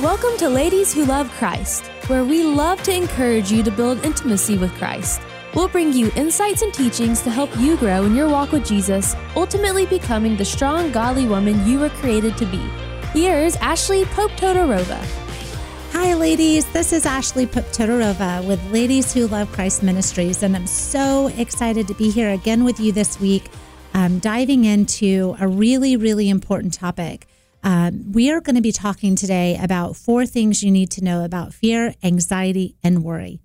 Welcome to Ladies Who Love Christ, where we love to encourage you to build intimacy with Christ. We'll bring you insights and teachings to help you grow in your walk with Jesus, ultimately becoming the strong, godly woman you were created to be. Here's Ashley Pope Todorova. Hi, ladies. This is Ashley Pope Todorova with Ladies Who Love Christ Ministries, and I'm so excited to be here again with you this week, um, diving into a really, really important topic. Um, we are going to be talking today about four things you need to know about fear, anxiety, and worry.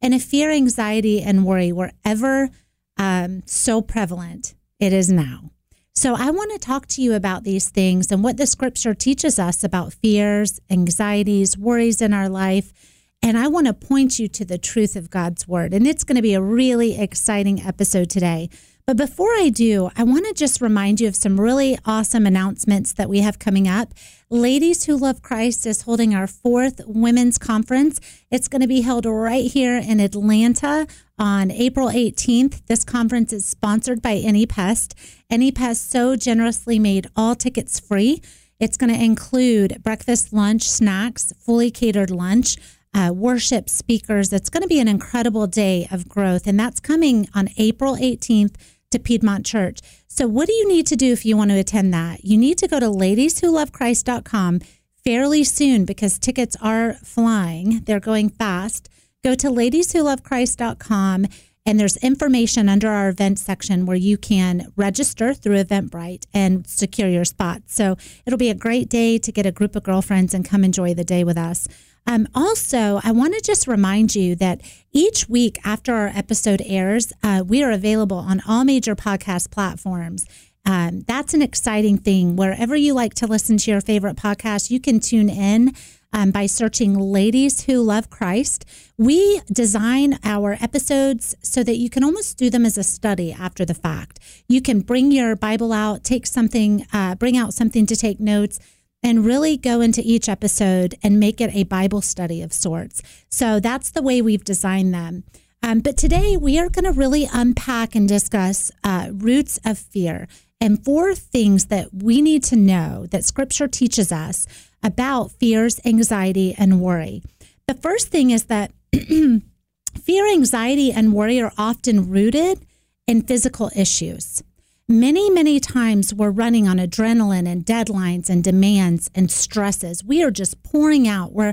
And if fear, anxiety, and worry were ever um, so prevalent, it is now. So I want to talk to you about these things and what the scripture teaches us about fears, anxieties, worries in our life. And I want to point you to the truth of God's word. And it's going to be a really exciting episode today. But before I do, I want to just remind you of some really awesome announcements that we have coming up. Ladies Who Love Christ is holding our fourth women's conference. It's going to be held right here in Atlanta on April 18th. This conference is sponsored by AnyPest. AnyPest so generously made all tickets free. It's going to include breakfast, lunch, snacks, fully catered lunch. Uh, worship speakers. It's going to be an incredible day of growth, and that's coming on April 18th to Piedmont Church. So, what do you need to do if you want to attend that? You need to go to ladieswholovechrist.com fairly soon because tickets are flying, they're going fast. Go to ladieswholovechrist.com and there's information under our event section where you can register through Eventbrite and secure your spot. So it'll be a great day to get a group of girlfriends and come enjoy the day with us. Um, also, I want to just remind you that each week after our episode airs, uh, we are available on all major podcast platforms. Um, that's an exciting thing. Wherever you like to listen to your favorite podcast, you can tune in um, by searching Ladies Who Love Christ. We design our episodes so that you can almost do them as a study after the fact. You can bring your Bible out, take something, uh, bring out something to take notes and really go into each episode and make it a Bible study of sorts. So that's the way we've designed them. Um, but today we are going to really unpack and discuss uh, roots of fear and four things that we need to know that scripture teaches us about fears, anxiety, and worry. The first thing is that fear, anxiety, and worry are often rooted in physical issues. Many, many times we're running on adrenaline and deadlines and demands and stresses. We are just pouring out. We're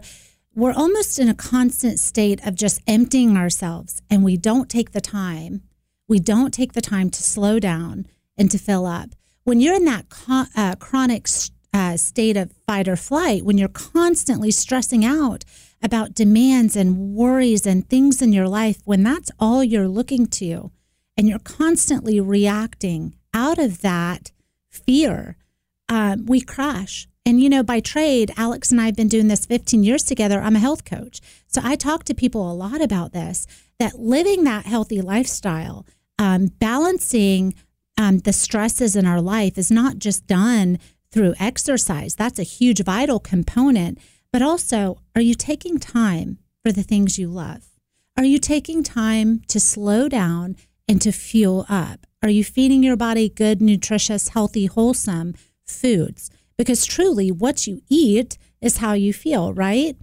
we're almost in a constant state of just emptying ourselves and we don't take the time. We don't take the time to slow down and to fill up. When you're in that co- uh, chronic uh, state of fight or flight, when you're constantly stressing out about demands and worries and things in your life, when that's all you're looking to, and you're constantly reacting out of that fear, um, we crash. And, you know, by trade, Alex and I have been doing this 15 years together. I'm a health coach. So I talk to people a lot about this that living that healthy lifestyle, um, balancing um, the stresses in our life is not just done through exercise. That's a huge vital component. But also, are you taking time for the things you love? Are you taking time to slow down and to fuel up? Are you feeding your body good, nutritious, healthy, wholesome foods? Because truly, what you eat is how you feel, right?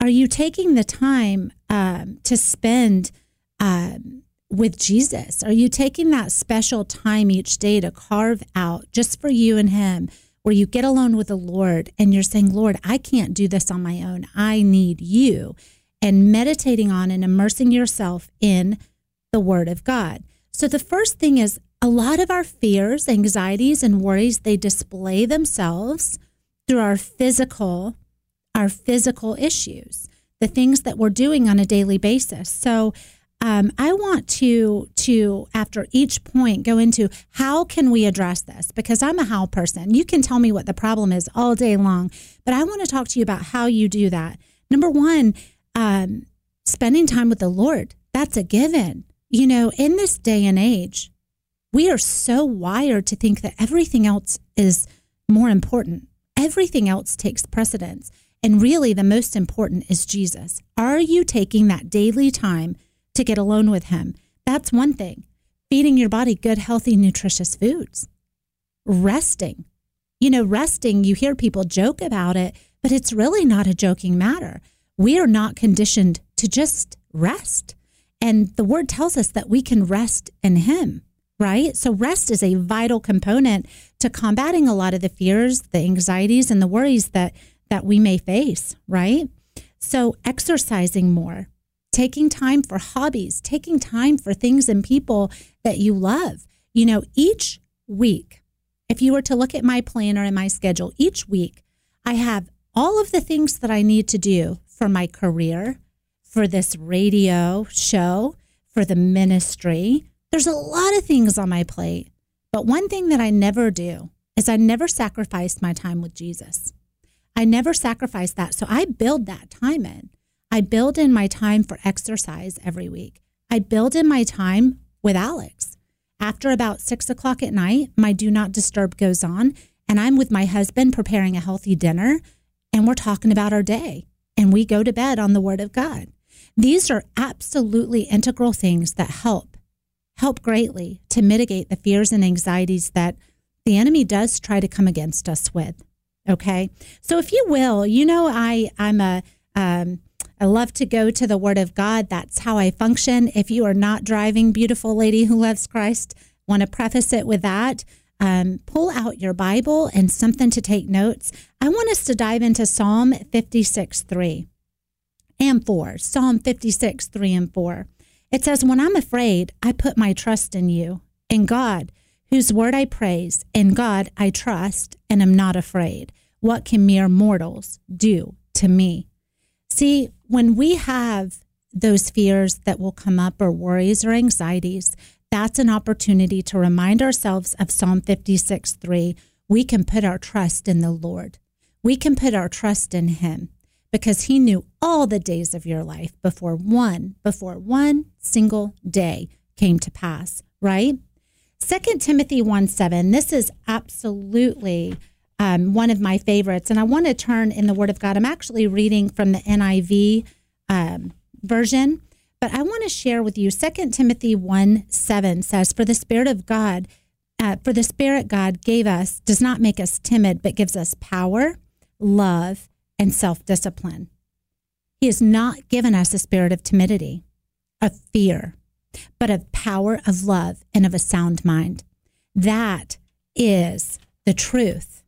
Are you taking the time um, to spend um, with Jesus? Are you taking that special time each day to carve out just for you and Him, where you get alone with the Lord and you're saying, Lord, I can't do this on my own. I need you. And meditating on and immersing yourself in the Word of God. So the first thing is a lot of our fears, anxieties, and worries, they display themselves through our physical, our physical issues, the things that we're doing on a daily basis. So um, I want to to after each point go into how can we address this because I'm a how person. You can tell me what the problem is all day long, but I want to talk to you about how you do that. Number one, um, spending time with the Lord. That's a given. You know, in this day and age, we are so wired to think that everything else is more important. Everything else takes precedence. And really, the most important is Jesus. Are you taking that daily time to get alone with Him? That's one thing. Feeding your body good, healthy, nutritious foods. Resting. You know, resting, you hear people joke about it, but it's really not a joking matter. We are not conditioned to just rest. And the word tells us that we can rest in Him, right? So, rest is a vital component to combating a lot of the fears, the anxieties, and the worries that, that we may face, right? So, exercising more, taking time for hobbies, taking time for things and people that you love. You know, each week, if you were to look at my planner and my schedule, each week I have all of the things that I need to do for my career, for this radio show, for the ministry. There's a lot of things on my plate. But one thing that I never do is I never sacrifice my time with Jesus. I never sacrifice that. So I build that time in. I build in my time for exercise every week. I build in my time with Alex. After about six o'clock at night, my do not disturb goes on, and I'm with my husband preparing a healthy dinner, and we're talking about our day, and we go to bed on the Word of God. These are absolutely integral things that help, help greatly to mitigate the fears and anxieties that the enemy does try to come against us with. Okay. So if you will, you know, I, I'm a, um, I love to go to the Word of God. That's how I function. If you are not driving, beautiful lady who loves Christ, want to preface it with that. Um, pull out your Bible and something to take notes. I want us to dive into Psalm 56 3 and 4. Psalm 56 3 and 4. It says, When I'm afraid, I put my trust in you, in God, whose word I praise, in God I trust and am not afraid. What can mere mortals do to me? See, when we have those fears that will come up, or worries or anxieties, that's an opportunity to remind ourselves of Psalm 56 3. We can put our trust in the Lord. We can put our trust in Him because He knew all the days of your life before one, before one single day came to pass, right? Second Timothy 1 7, this is absolutely um, one of my favorites. And I want to turn in the Word of God. I'm actually reading from the NIV um, version, but I want to share with you 2 Timothy 1 7 says, For the Spirit of God, uh, for the Spirit God gave us does not make us timid, but gives us power, love, and self discipline. He has not given us a spirit of timidity, of fear, but of power, of love, and of a sound mind. That is the truth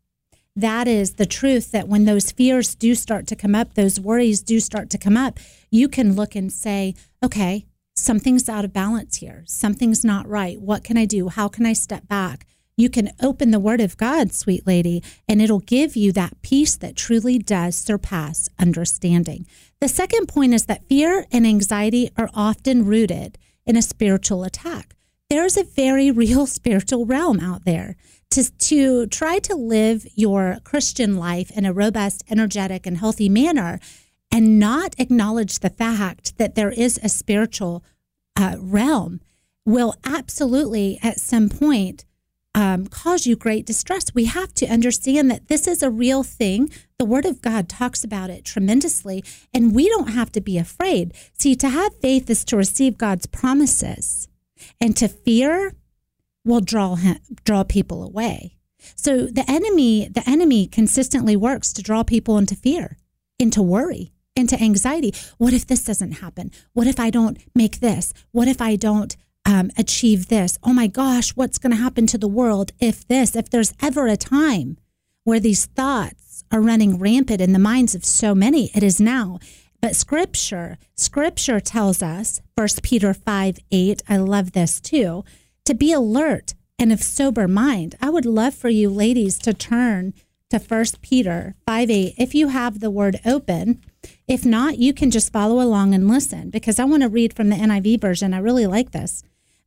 that is the truth that when those fears do start to come up, those worries do start to come up, you can look and say, okay, something's out of balance here. Something's not right. What can I do? How can I step back? You can open the word of God, sweet lady, and it'll give you that peace that truly does surpass understanding. The second point is that fear and anxiety are often rooted in a spiritual attack. There's a very real spiritual realm out there to, to try to live your Christian life in a robust, energetic, and healthy manner and not acknowledge the fact that there is a spiritual uh, realm will absolutely at some point um, cause you great distress. We have to understand that this is a real thing. The Word of God talks about it tremendously, and we don't have to be afraid. See, to have faith is to receive God's promises, and to fear will draw draw people away. So the enemy, the enemy consistently works to draw people into fear, into worry, into anxiety. What if this doesn't happen? What if I don't make this? What if I don't um, achieve this? Oh my gosh, what's going to happen to the world if this? If there's ever a time where these thoughts are running rampant in the minds of so many, it is now. But scripture, scripture tells us, First Peter 5 8, I love this too to be alert and of sober mind. I would love for you ladies to turn to 1 Peter 5 8 if you have the word open. If not, you can just follow along and listen because I want to read from the NIV version. I really like this.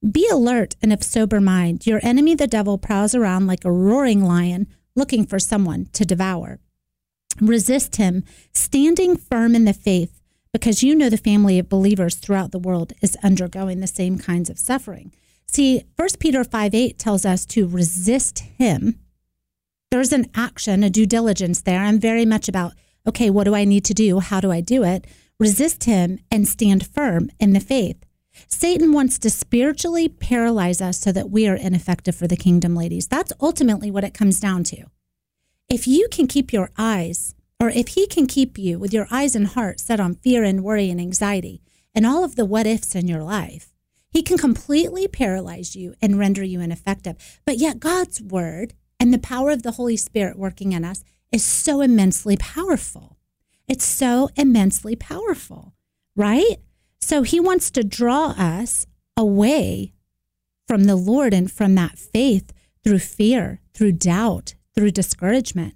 Be alert and of sober mind. Your enemy, the devil, prowls around like a roaring lion looking for someone to devour. Resist him, standing firm in the faith, because you know the family of believers throughout the world is undergoing the same kinds of suffering. See, 1 Peter 5 8 tells us to resist him. There's an action, a due diligence there. I'm very much about, okay, what do I need to do? How do I do it? Resist him and stand firm in the faith. Satan wants to spiritually paralyze us so that we are ineffective for the kingdom, ladies. That's ultimately what it comes down to. If you can keep your eyes or if he can keep you with your eyes and heart set on fear and worry and anxiety and all of the what ifs in your life, he can completely paralyze you and render you ineffective. But yet, God's word and the power of the Holy Spirit working in us is so immensely powerful. It's so immensely powerful, right? So he wants to draw us away from the Lord and from that faith through fear, through doubt, through discouragement,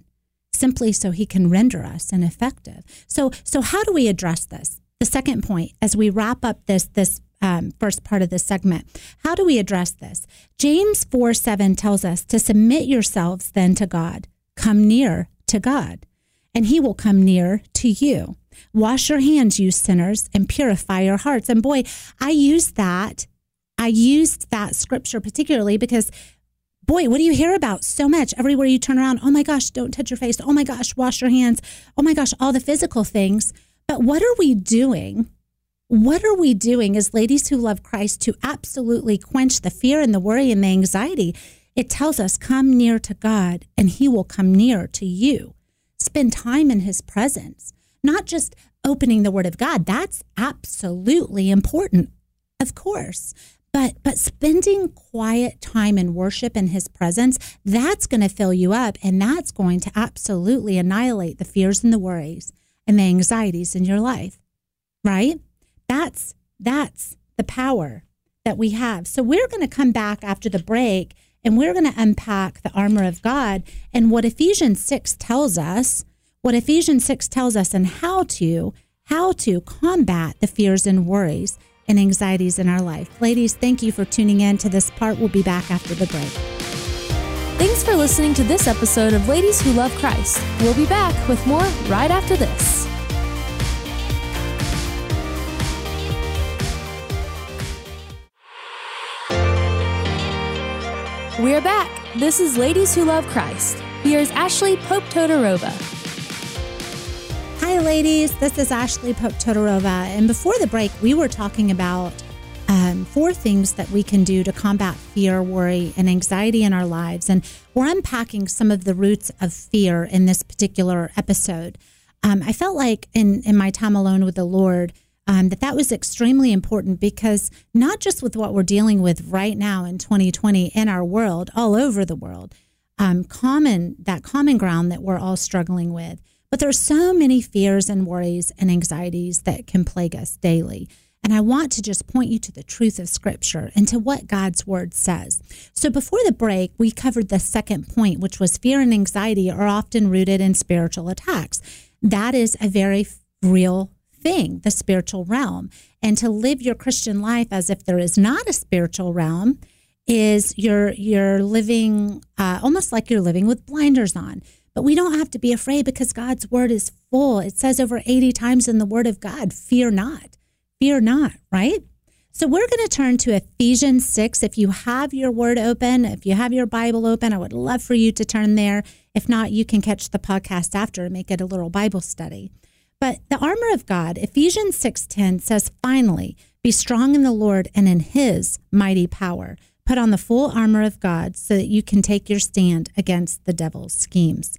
simply so he can render us ineffective. So, so how do we address this? The second point, as we wrap up this this um, first part of this segment, how do we address this? James four seven tells us to submit yourselves then to God, come near to God, and He will come near to you. Wash your hands, you sinners, and purify your hearts. And boy, I used that. I used that scripture particularly because boy, what do you hear about so much everywhere you turn around? Oh my gosh, don't touch your face. Oh my gosh, wash your hands. Oh my gosh, all the physical things. But what are we doing? What are we doing as ladies who love Christ to absolutely quench the fear and the worry and the anxiety? It tells us, come near to God and he will come near to you. Spend time in his presence, not just opening the word of God. That's absolutely important, of course but but spending quiet time in worship in his presence that's going to fill you up and that's going to absolutely annihilate the fears and the worries and the anxieties in your life right that's that's the power that we have so we're going to come back after the break and we're going to unpack the armor of god and what ephesians 6 tells us what ephesians 6 tells us and how to how to combat the fears and worries and anxieties in our life. Ladies, thank you for tuning in to this part. We'll be back after the break. Thanks for listening to this episode of Ladies Who Love Christ. We'll be back with more right after this. We're back. This is Ladies Who Love Christ. Here's Ashley Pope Todorova. Hi, ladies. This is Ashley Pope Todorova. And before the break, we were talking about um, four things that we can do to combat fear, worry, and anxiety in our lives. And we're unpacking some of the roots of fear in this particular episode. Um, I felt like in, in my time alone with the Lord, um, that that was extremely important because not just with what we're dealing with right now in 2020 in our world, all over the world, um, common that common ground that we're all struggling with but there are so many fears and worries and anxieties that can plague us daily. And I want to just point you to the truth of Scripture and to what God's Word says. So before the break, we covered the second point, which was fear and anxiety are often rooted in spiritual attacks. That is a very real thing, the spiritual realm. And to live your Christian life as if there is not a spiritual realm is you're you're living uh, almost like you're living with blinders on but we don't have to be afraid because God's word is full. It says over 80 times in the word of God, fear not, fear not, right? So we're going to turn to Ephesians 6. If you have your word open, if you have your Bible open, I would love for you to turn there. If not, you can catch the podcast after and make it a little Bible study. But the armor of God, Ephesians 6:10 says, "Finally, be strong in the Lord and in his mighty power. Put on the full armor of God so that you can take your stand against the devil's schemes."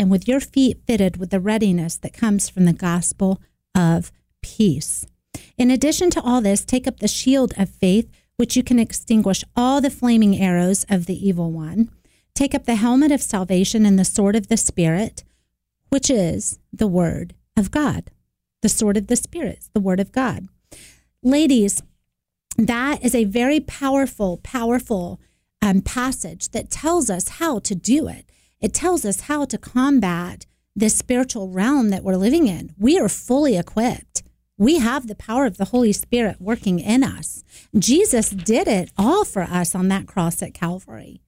and with your feet fitted with the readiness that comes from the gospel of peace. In addition to all this, take up the shield of faith, which you can extinguish all the flaming arrows of the evil one. Take up the helmet of salvation and the sword of the Spirit, which is the word of God. The sword of the Spirit, the word of God. Ladies, that is a very powerful, powerful um, passage that tells us how to do it. It tells us how to combat this spiritual realm that we're living in. We are fully equipped. We have the power of the Holy Spirit working in us. Jesus did it all for us on that cross at Calvary.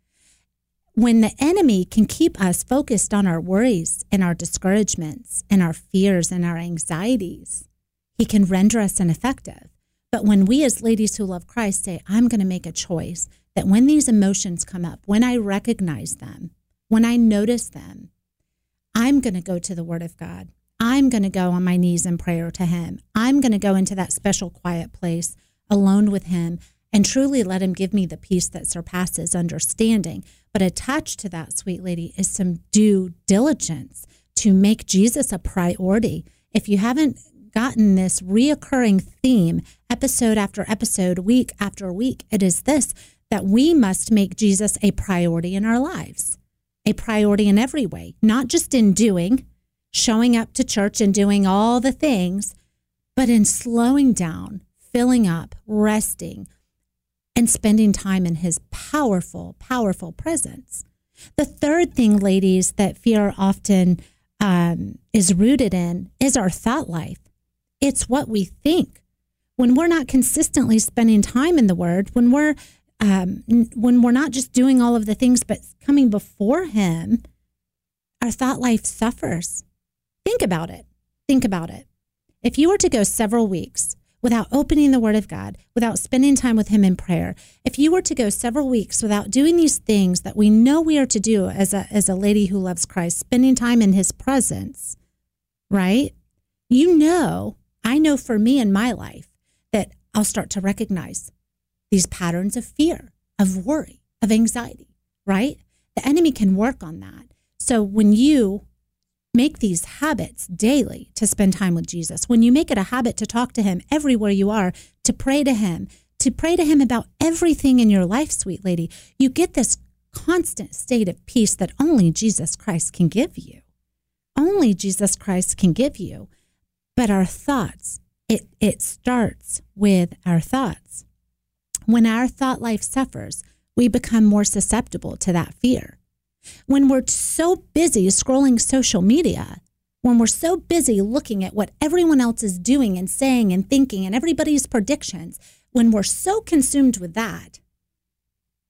when the enemy can keep us focused on our worries and our discouragements and our fears and our anxieties, he can render us ineffective. But when we, as ladies who love Christ, say, I'm going to make a choice that when these emotions come up, when I recognize them, when I notice them, I'm going to go to the Word of God. I'm going to go on my knees in prayer to Him. I'm going to go into that special quiet place alone with Him and truly let Him give me the peace that surpasses understanding. But attached to that, sweet lady, is some due diligence to make Jesus a priority. If you haven't gotten this reoccurring theme, episode after episode, week after week, it is this that we must make Jesus a priority in our lives a priority in every way, not just in doing, showing up to church and doing all the things, but in slowing down, filling up, resting, and spending time in his powerful, powerful presence. The third thing, ladies, that fear often um, is rooted in is our thought life. It's what we think. When we're not consistently spending time in the Word, when we're um, when we're not just doing all of the things, but coming before Him, our thought life suffers. Think about it. Think about it. If you were to go several weeks without opening the Word of God, without spending time with Him in prayer, if you were to go several weeks without doing these things that we know we are to do as a, as a lady who loves Christ, spending time in His presence, right? You know, I know for me in my life that I'll start to recognize these patterns of fear, of worry, of anxiety, right? The enemy can work on that. So when you make these habits daily to spend time with Jesus, when you make it a habit to talk to him everywhere you are, to pray to him, to pray to him about everything in your life, sweet lady, you get this constant state of peace that only Jesus Christ can give you. Only Jesus Christ can give you. But our thoughts, it, it starts with our thoughts. When our thought life suffers, we become more susceptible to that fear. When we're so busy scrolling social media, when we're so busy looking at what everyone else is doing and saying and thinking and everybody's predictions, when we're so consumed with that,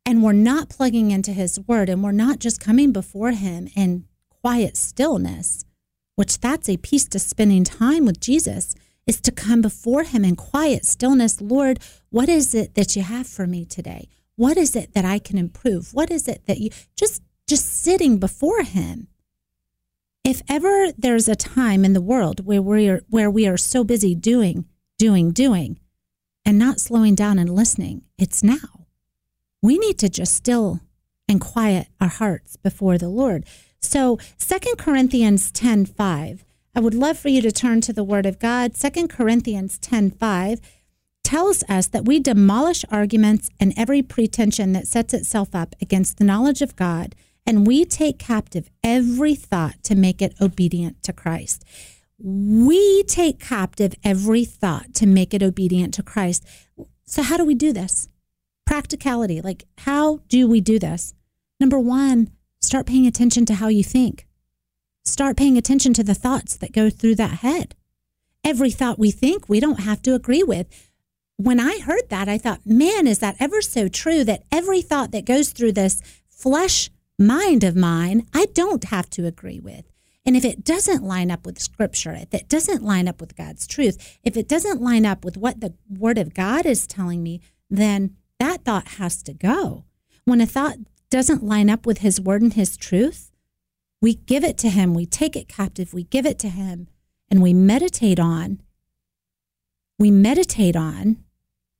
and we're not plugging into his word and we're not just coming before him in quiet stillness, which that's a piece to spending time with Jesus, is to come before Him in quiet stillness. Lord, what is it that you have for me today? What is it that I can improve? What is it that you just just sitting before Him? If ever there's a time in the world where we are where we are so busy doing, doing, doing, and not slowing down and listening, it's now. We need to just still and quiet our hearts before the Lord. So Second Corinthians 10 5 I would love for you to turn to the Word of God. Second Corinthians 10 5 tells us that we demolish arguments and every pretension that sets itself up against the knowledge of God, and we take captive every thought to make it obedient to Christ. We take captive every thought to make it obedient to Christ. So, how do we do this? Practicality. Like, how do we do this? Number one, start paying attention to how you think. Start paying attention to the thoughts that go through that head. Every thought we think, we don't have to agree with. When I heard that, I thought, man, is that ever so true that every thought that goes through this flesh mind of mine, I don't have to agree with. And if it doesn't line up with scripture, if it doesn't line up with God's truth, if it doesn't line up with what the word of God is telling me, then that thought has to go. When a thought doesn't line up with his word and his truth, we give it to Him, we take it captive, we give it to Him, and we meditate on, we meditate on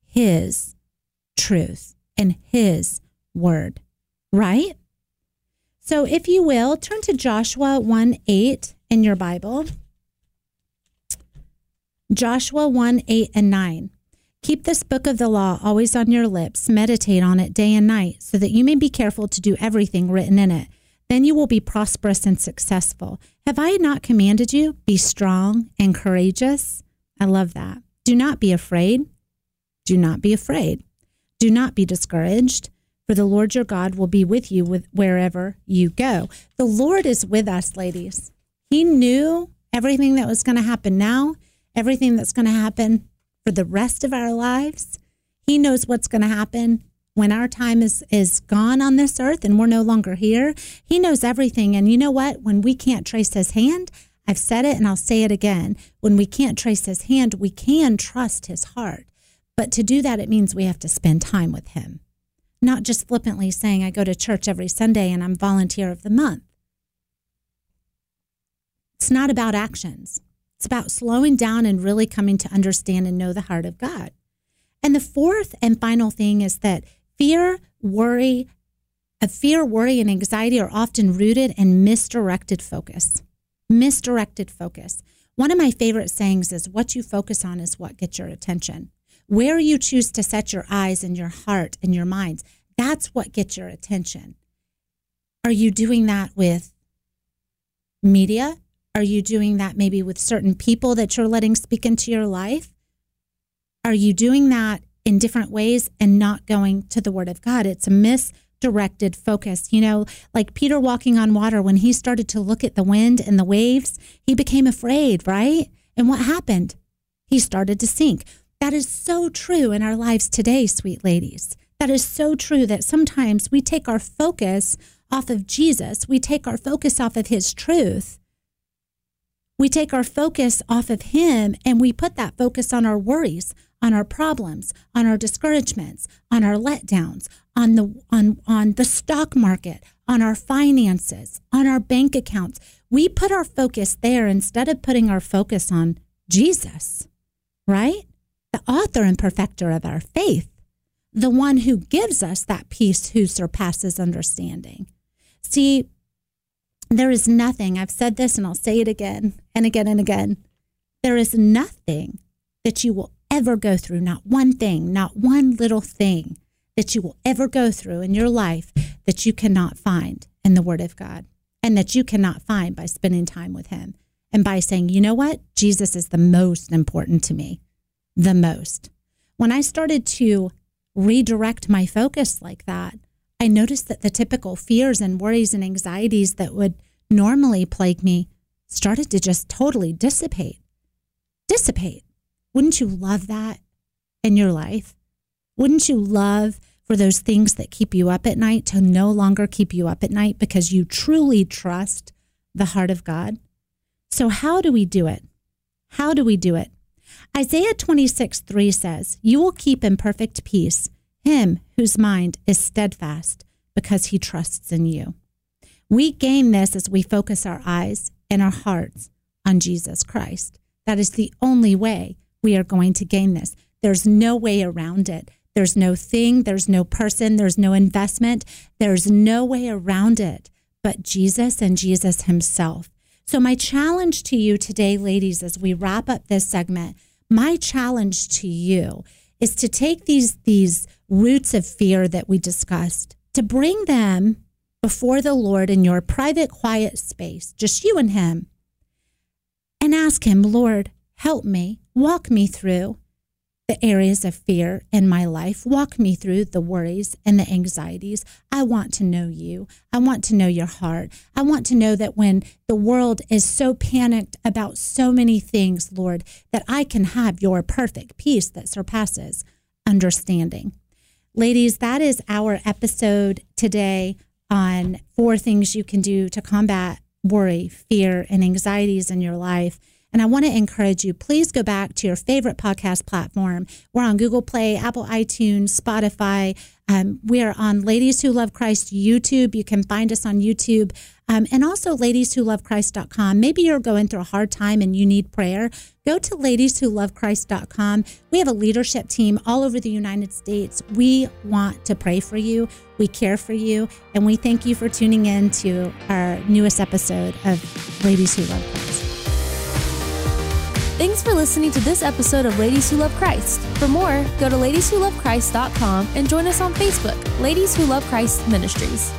His truth and His word, right? So, if you will, turn to Joshua 1 8 in your Bible. Joshua 1 8 and 9. Keep this book of the law always on your lips, meditate on it day and night, so that you may be careful to do everything written in it. Then you will be prosperous and successful. Have I not commanded you? Be strong and courageous. I love that. Do not be afraid. Do not be afraid. Do not be discouraged, for the Lord your God will be with you with wherever you go. The Lord is with us, ladies. He knew everything that was going to happen now, everything that's going to happen for the rest of our lives. He knows what's going to happen when our time is is gone on this earth and we're no longer here he knows everything. And you know what? When we can't trace his hand i've said it and i'll say it again. When we can't trace his hand we can trust his heart. But to do that it means we have to spend time with him. Not just flippantly saying i go to church every sunday and i'm volunteer of the month. It's not about actions. It's about slowing down and really coming to understand and know the heart of god. And the fourth and final thing is that Fear, worry, a fear, worry, and anxiety are often rooted in misdirected focus. Misdirected focus. One of my favorite sayings is what you focus on is what gets your attention. Where you choose to set your eyes and your heart and your minds, that's what gets your attention. Are you doing that with media? Are you doing that maybe with certain people that you're letting speak into your life? Are you doing that in different ways and not going to the word of God. It's a misdirected focus. You know, like Peter walking on water, when he started to look at the wind and the waves, he became afraid, right? And what happened? He started to sink. That is so true in our lives today, sweet ladies. That is so true that sometimes we take our focus off of Jesus, we take our focus off of his truth. We take our focus off of him and we put that focus on our worries, on our problems, on our discouragements, on our letdowns, on the on on the stock market, on our finances, on our bank accounts. We put our focus there instead of putting our focus on Jesus, right? The author and perfecter of our faith, the one who gives us that peace who surpasses understanding. See, there is nothing, I've said this and I'll say it again and again and again. There is nothing that you will ever go through, not one thing, not one little thing that you will ever go through in your life that you cannot find in the Word of God and that you cannot find by spending time with Him and by saying, you know what? Jesus is the most important to me, the most. When I started to redirect my focus like that, I noticed that the typical fears and worries and anxieties that would normally plague me started to just totally dissipate. Dissipate. Wouldn't you love that in your life? Wouldn't you love for those things that keep you up at night to no longer keep you up at night because you truly trust the heart of God? So, how do we do it? How do we do it? Isaiah 26, 3 says, You will keep in perfect peace him whose mind is steadfast because he trusts in you. We gain this as we focus our eyes and our hearts on Jesus Christ. That is the only way we are going to gain this. There's no way around it. There's no thing, there's no person, there's no investment, there's no way around it but Jesus and Jesus Himself. So, my challenge to you today, ladies, as we wrap up this segment, my challenge to you is to take these, these roots of fear that we discussed, to bring them before the Lord in your private, quiet space, just you and Him, and ask Him, Lord, help me. Walk me through the areas of fear in my life. Walk me through the worries and the anxieties. I want to know you. I want to know your heart. I want to know that when the world is so panicked about so many things, Lord, that I can have your perfect peace that surpasses understanding. Ladies, that is our episode today on four things you can do to combat worry, fear, and anxieties in your life. And I want to encourage you, please go back to your favorite podcast platform. We're on Google Play, Apple iTunes, Spotify. Um, we are on Ladies Who Love Christ YouTube. You can find us on YouTube. Um, and also ladieswholovechrist.com. Maybe you're going through a hard time and you need prayer. Go to ladieswholovechrist.com. We have a leadership team all over the United States. We want to pray for you. We care for you. And we thank you for tuning in to our newest episode of Ladies Who Love Christ. Thanks for listening to this episode of Ladies Who Love Christ. For more, go to ladieswholovechrist.com and join us on Facebook, Ladies Who Love Christ Ministries.